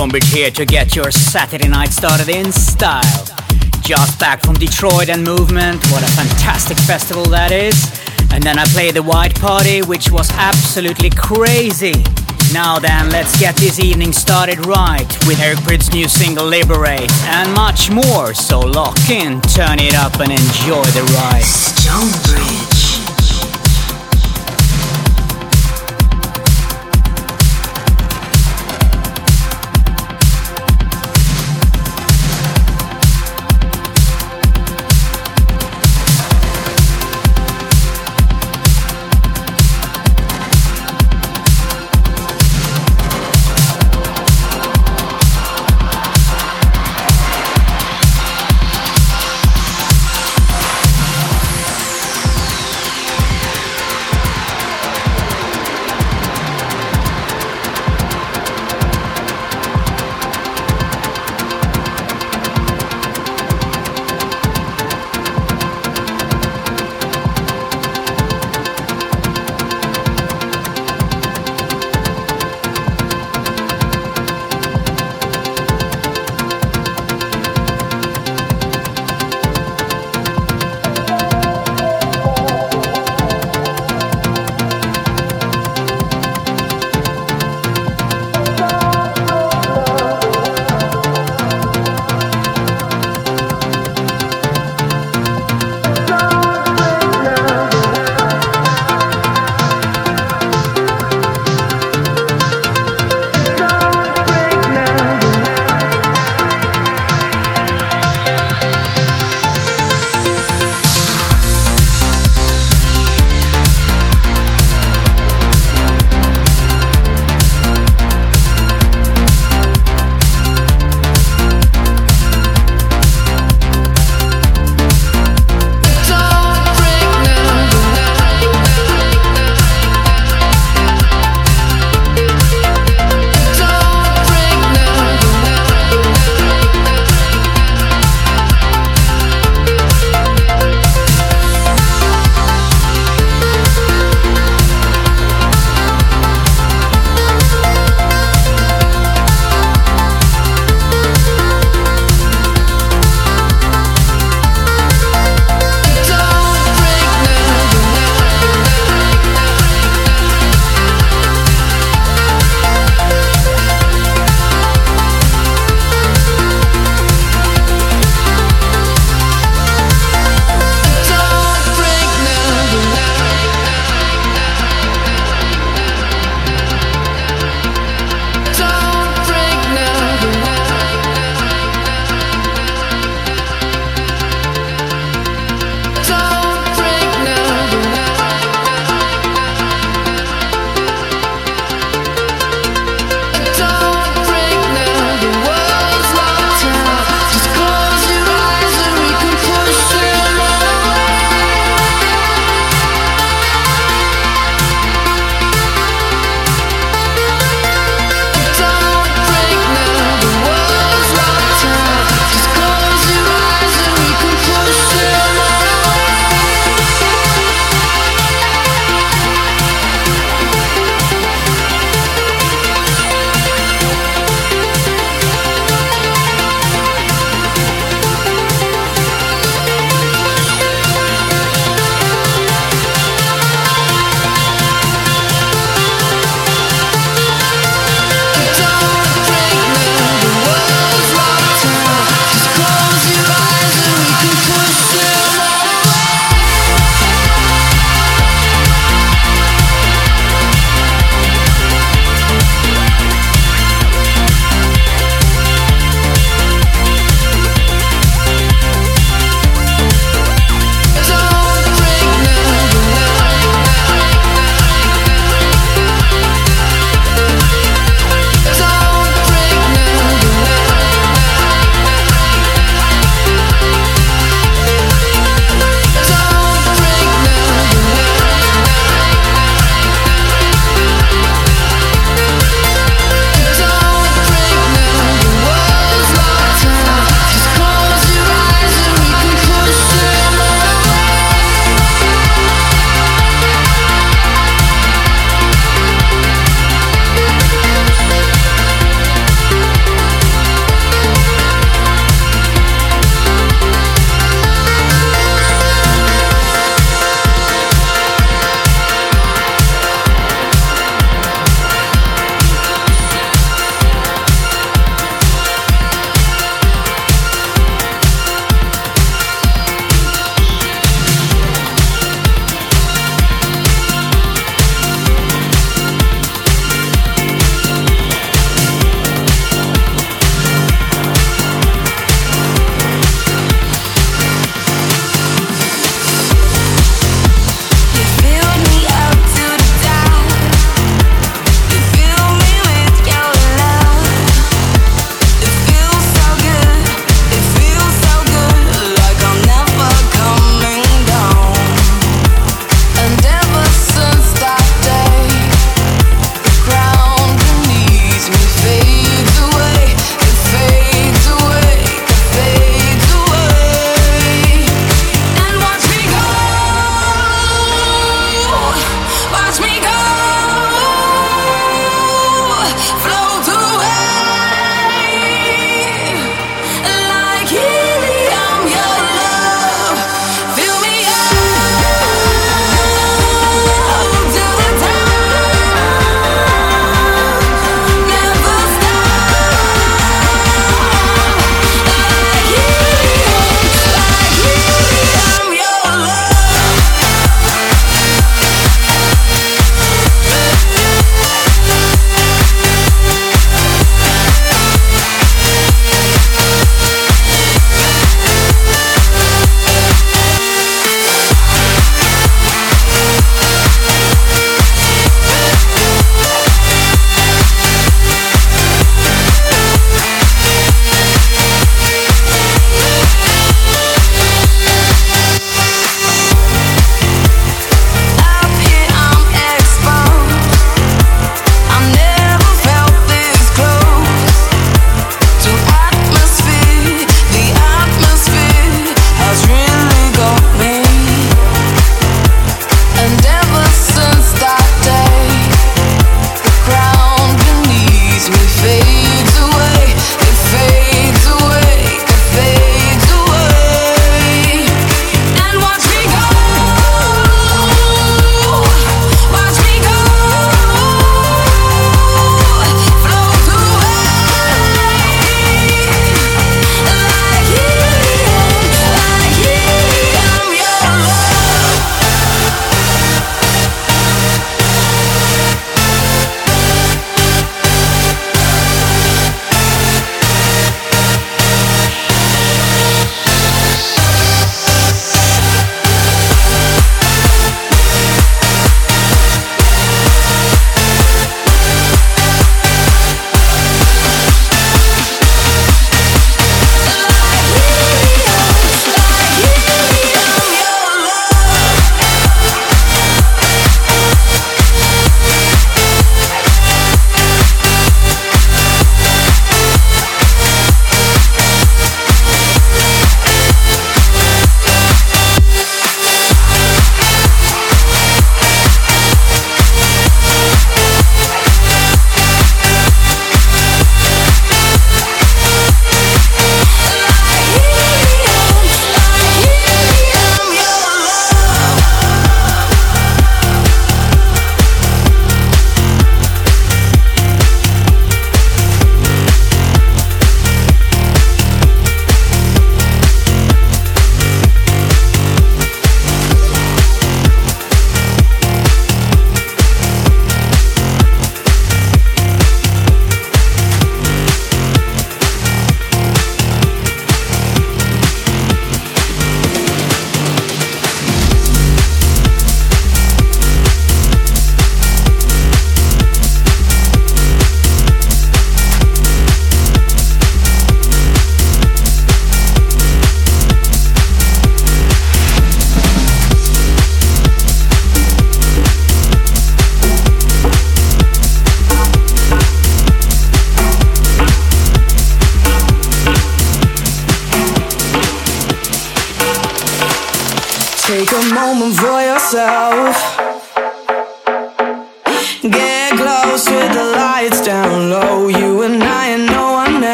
Stonebridge here to get your Saturday night started in style. Just back from Detroit and Movement, what a fantastic festival that is. And then I played the White Party, which was absolutely crazy. Now then, let's get this evening started right with Eric Prydz' new single Liberate and much more. So lock in, turn it up, and enjoy the ride. Stonebridge.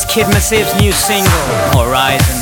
Is Kid Massive's new single, Horizon.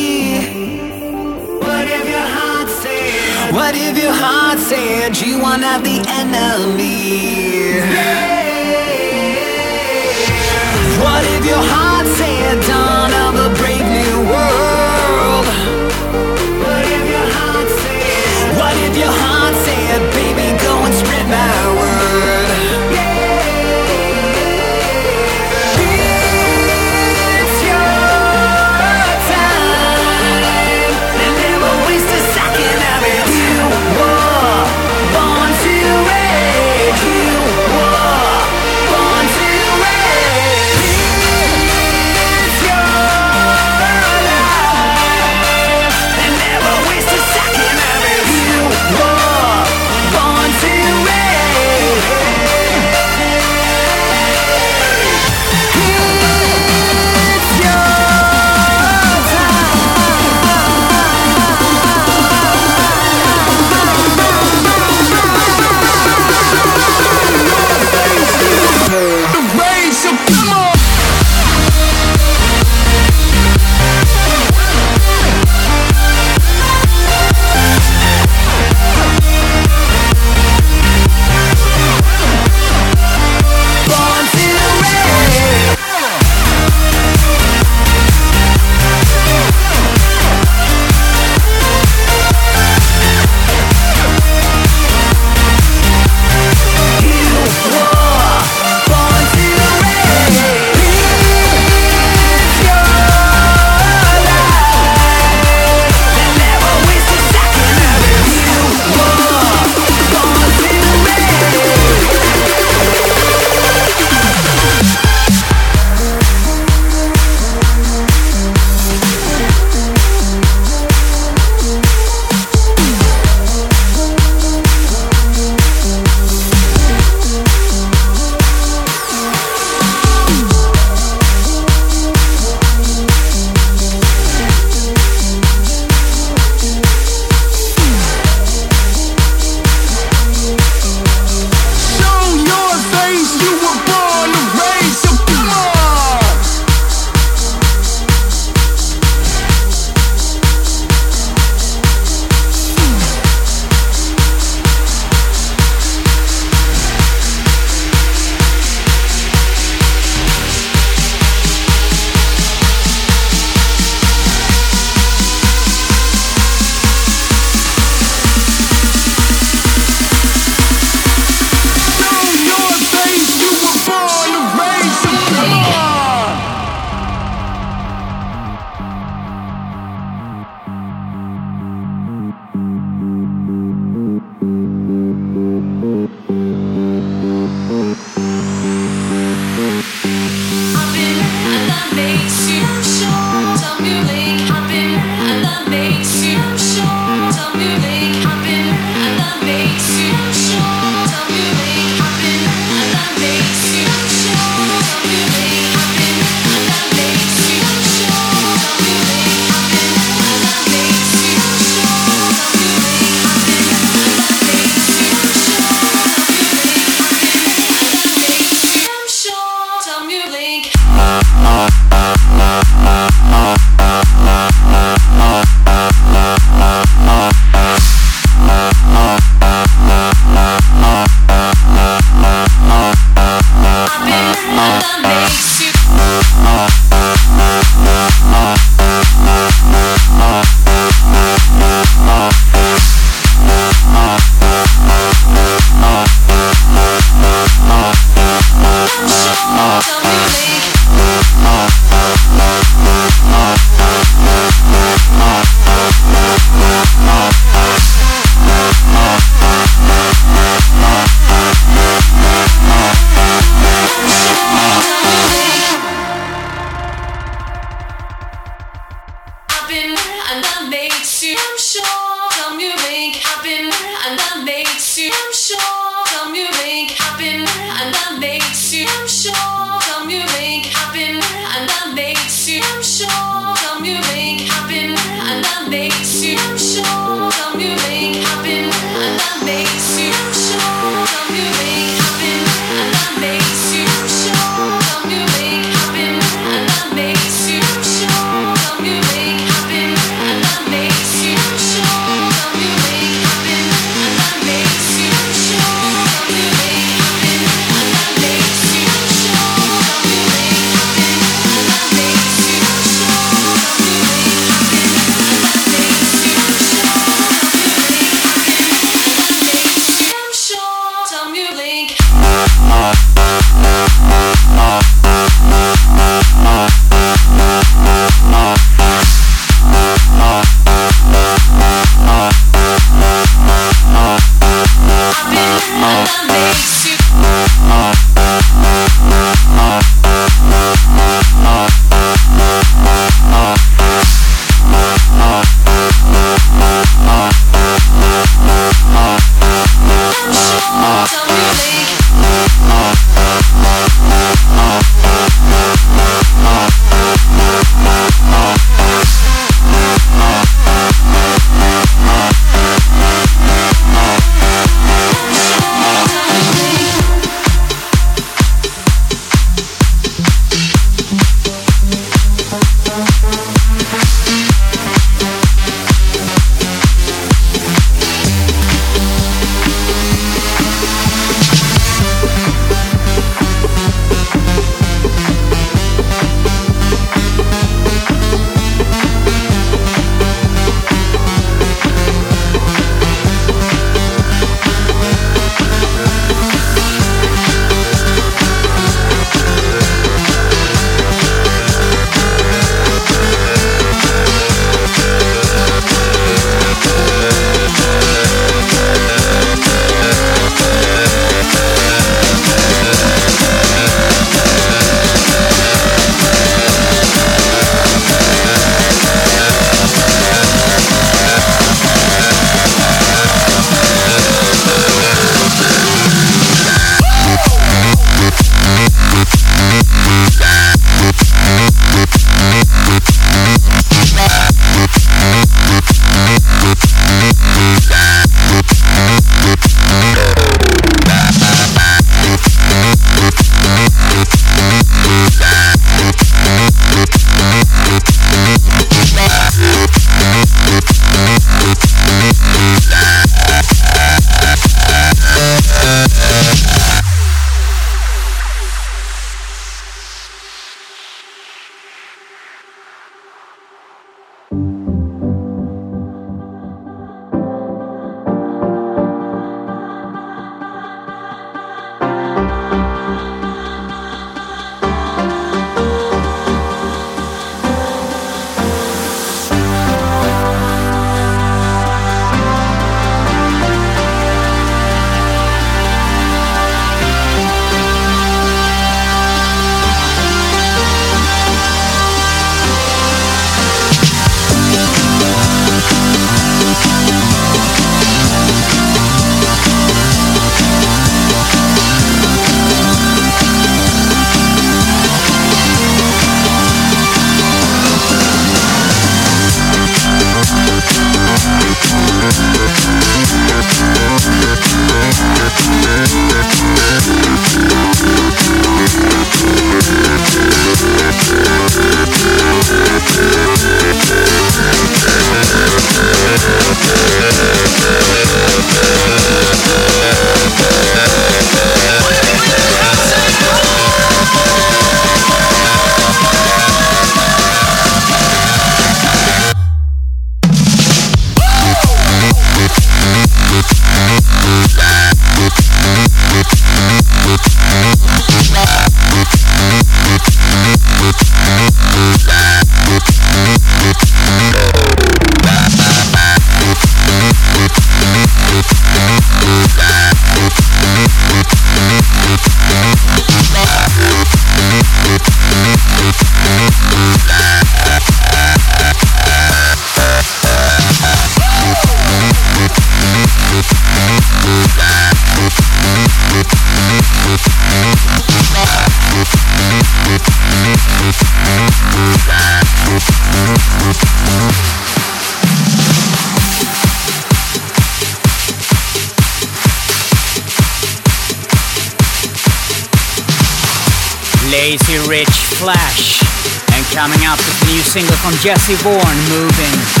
Jesse Bourne, Moving.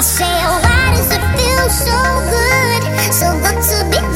I say, oh, why does it feel so good? So good to be.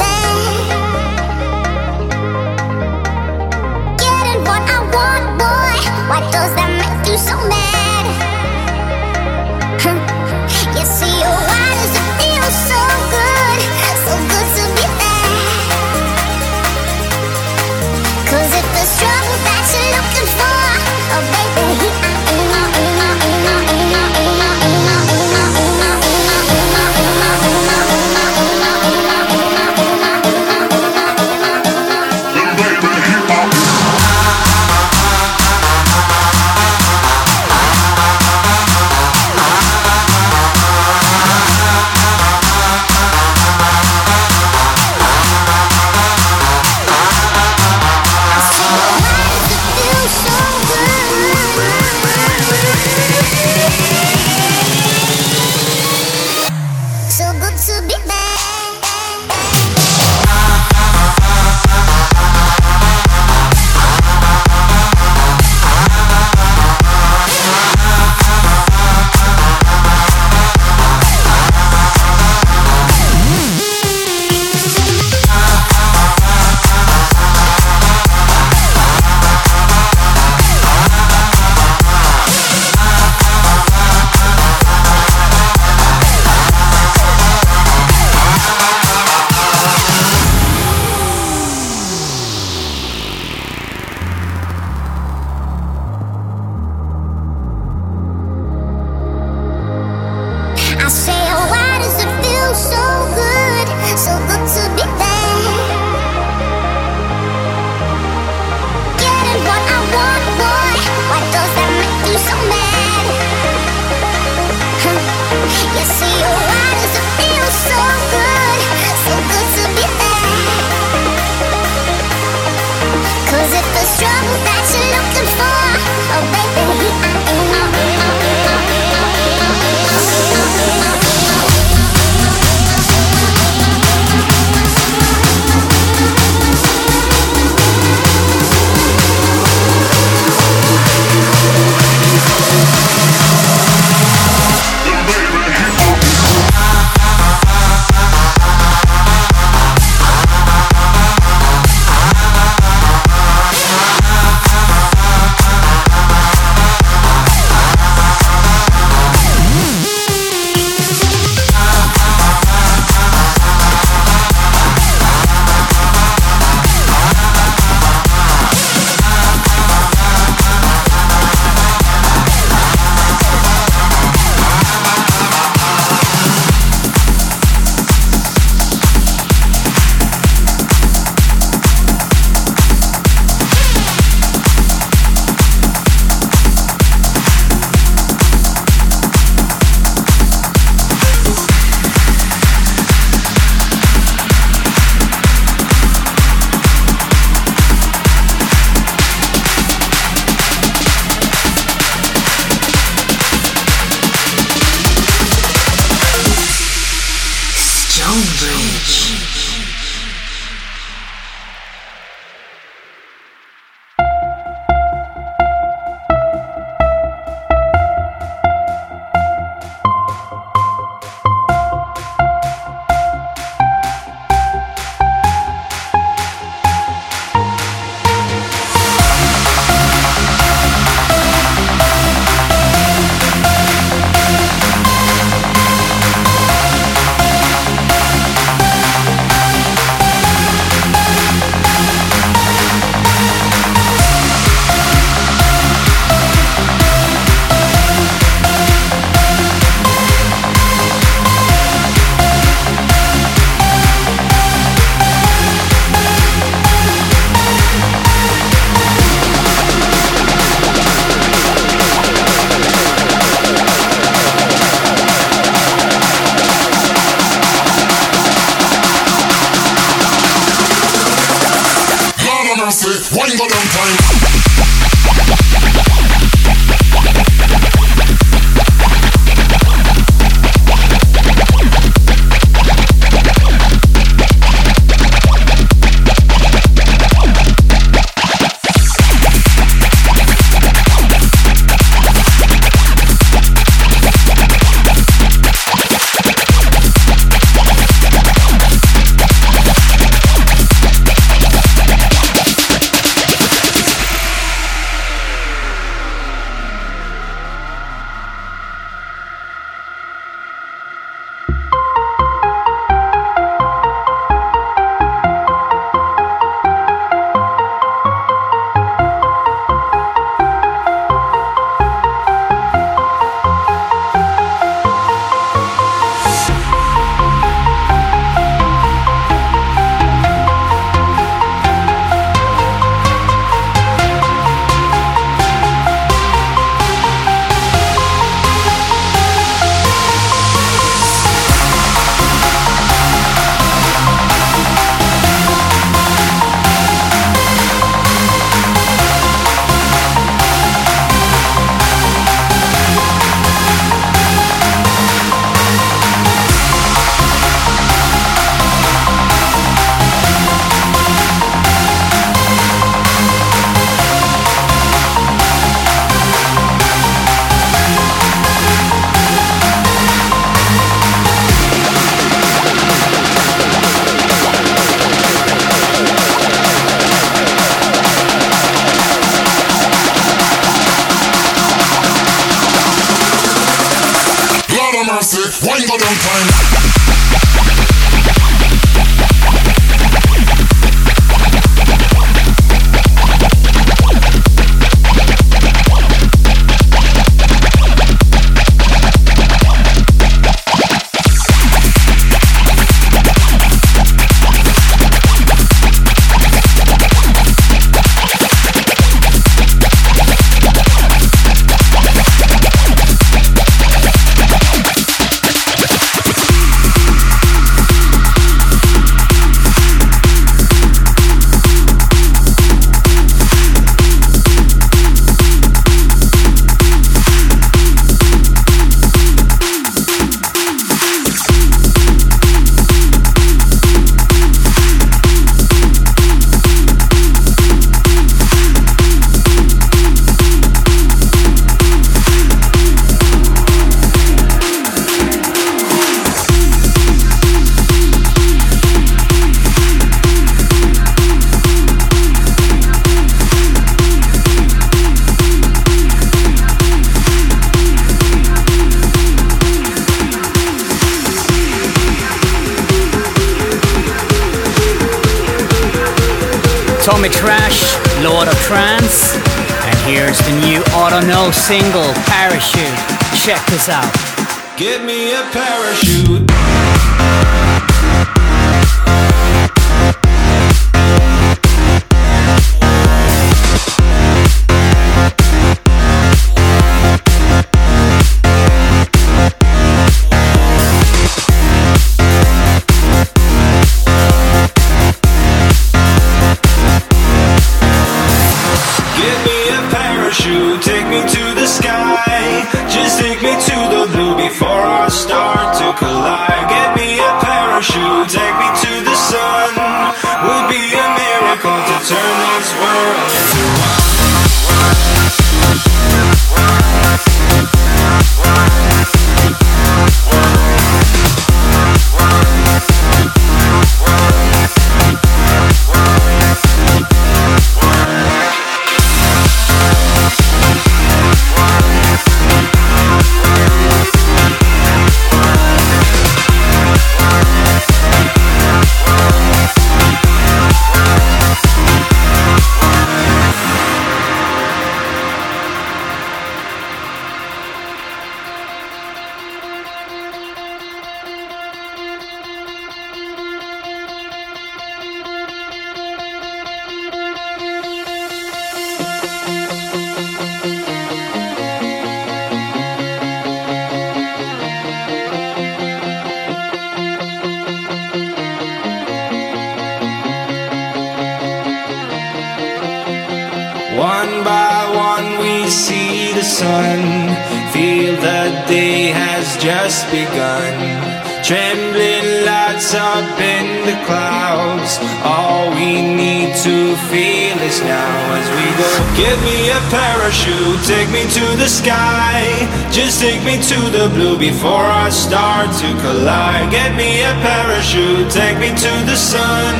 before I start to collide. Get me a parachute, take me to the sun.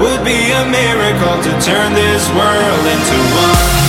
Would be a miracle to turn this world into one.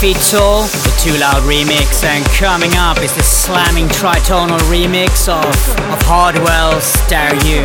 Feet Tall, the Too Loud remix, and coming up is the slamming tritonal remix of, of Hardwell's Dare You.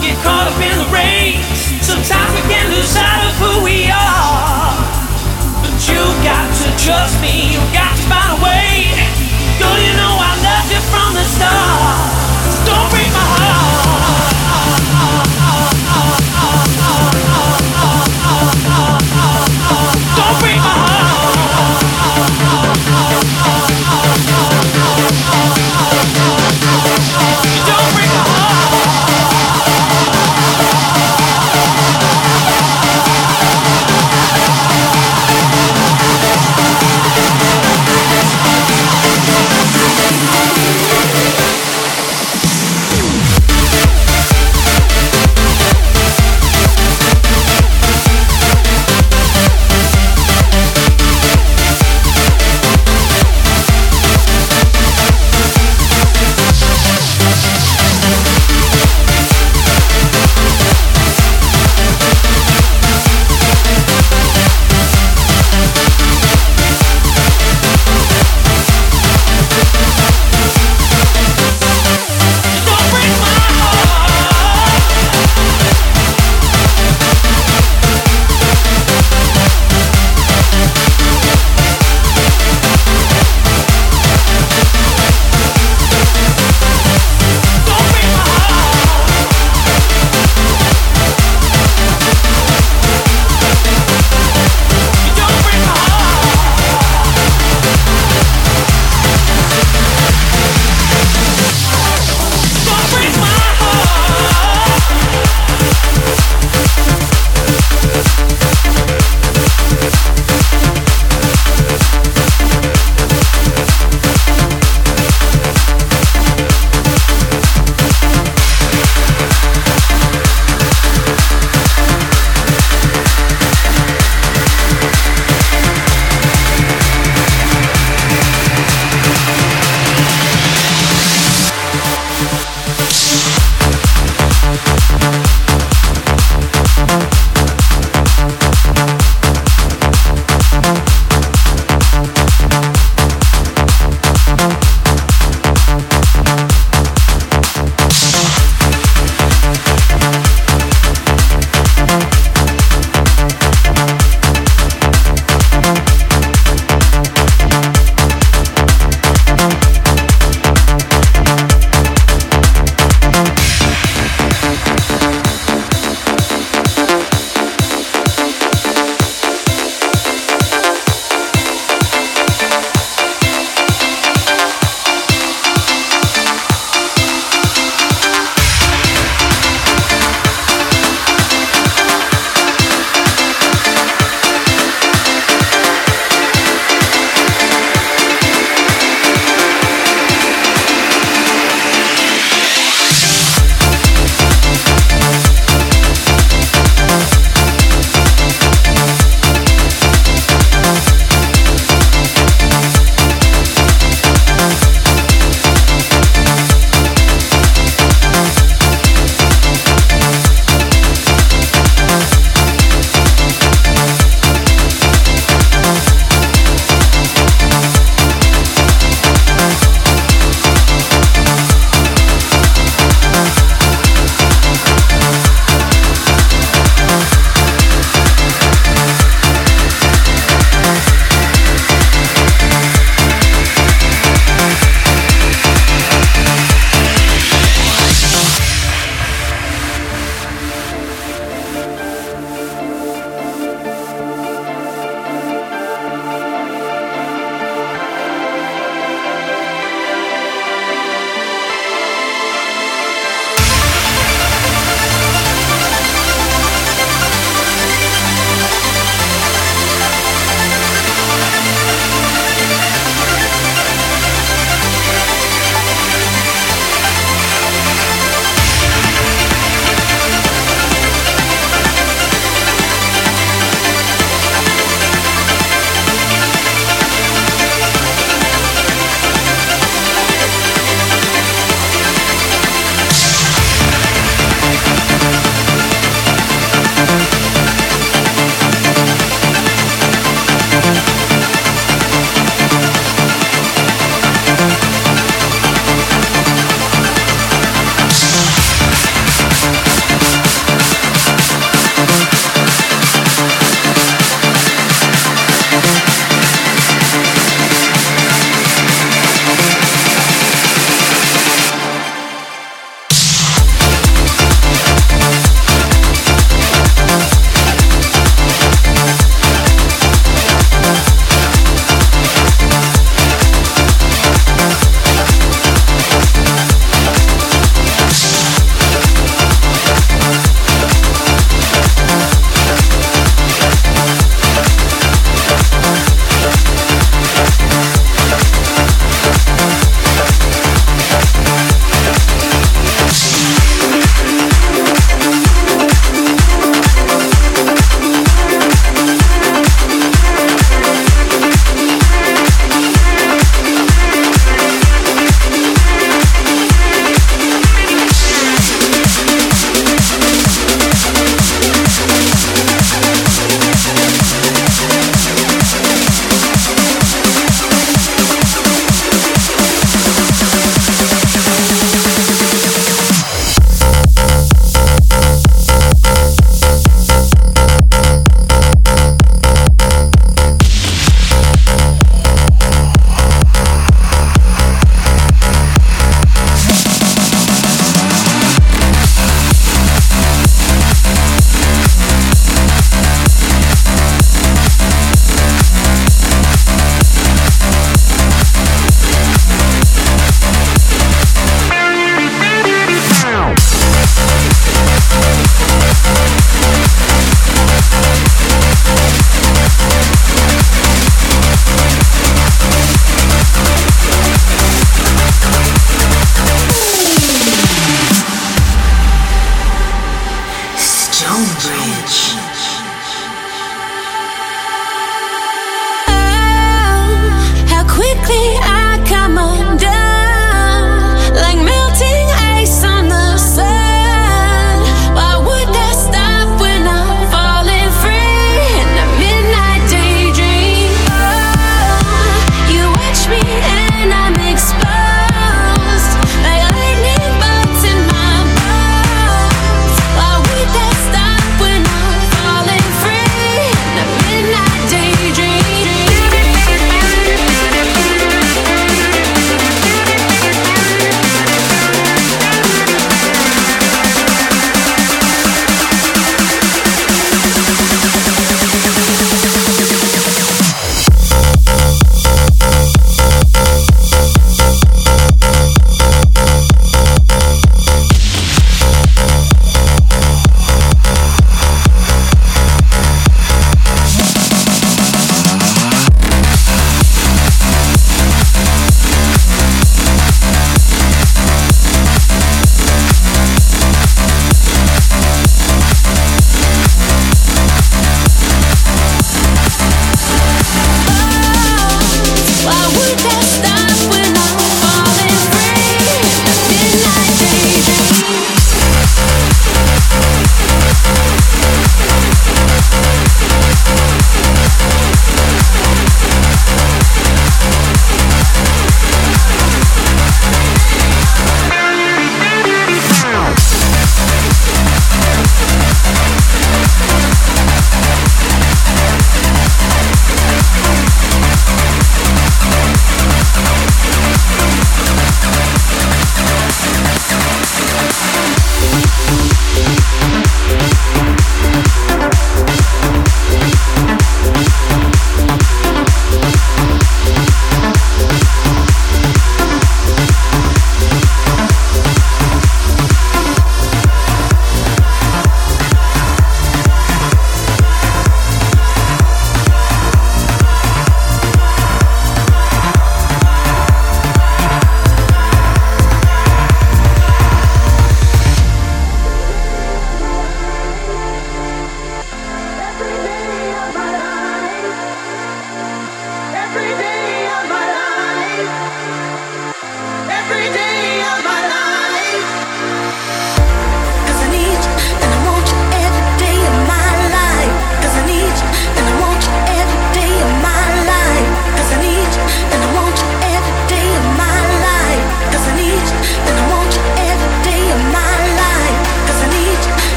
Get caught up in the race. Sometimes we can lose sight of who we are. But you got to trust me, you got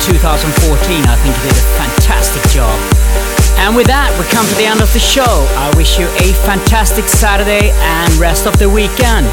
2014 I think he did a fantastic job. And with that, we come to the end of the show. I wish you a fantastic Saturday and rest of the weekend.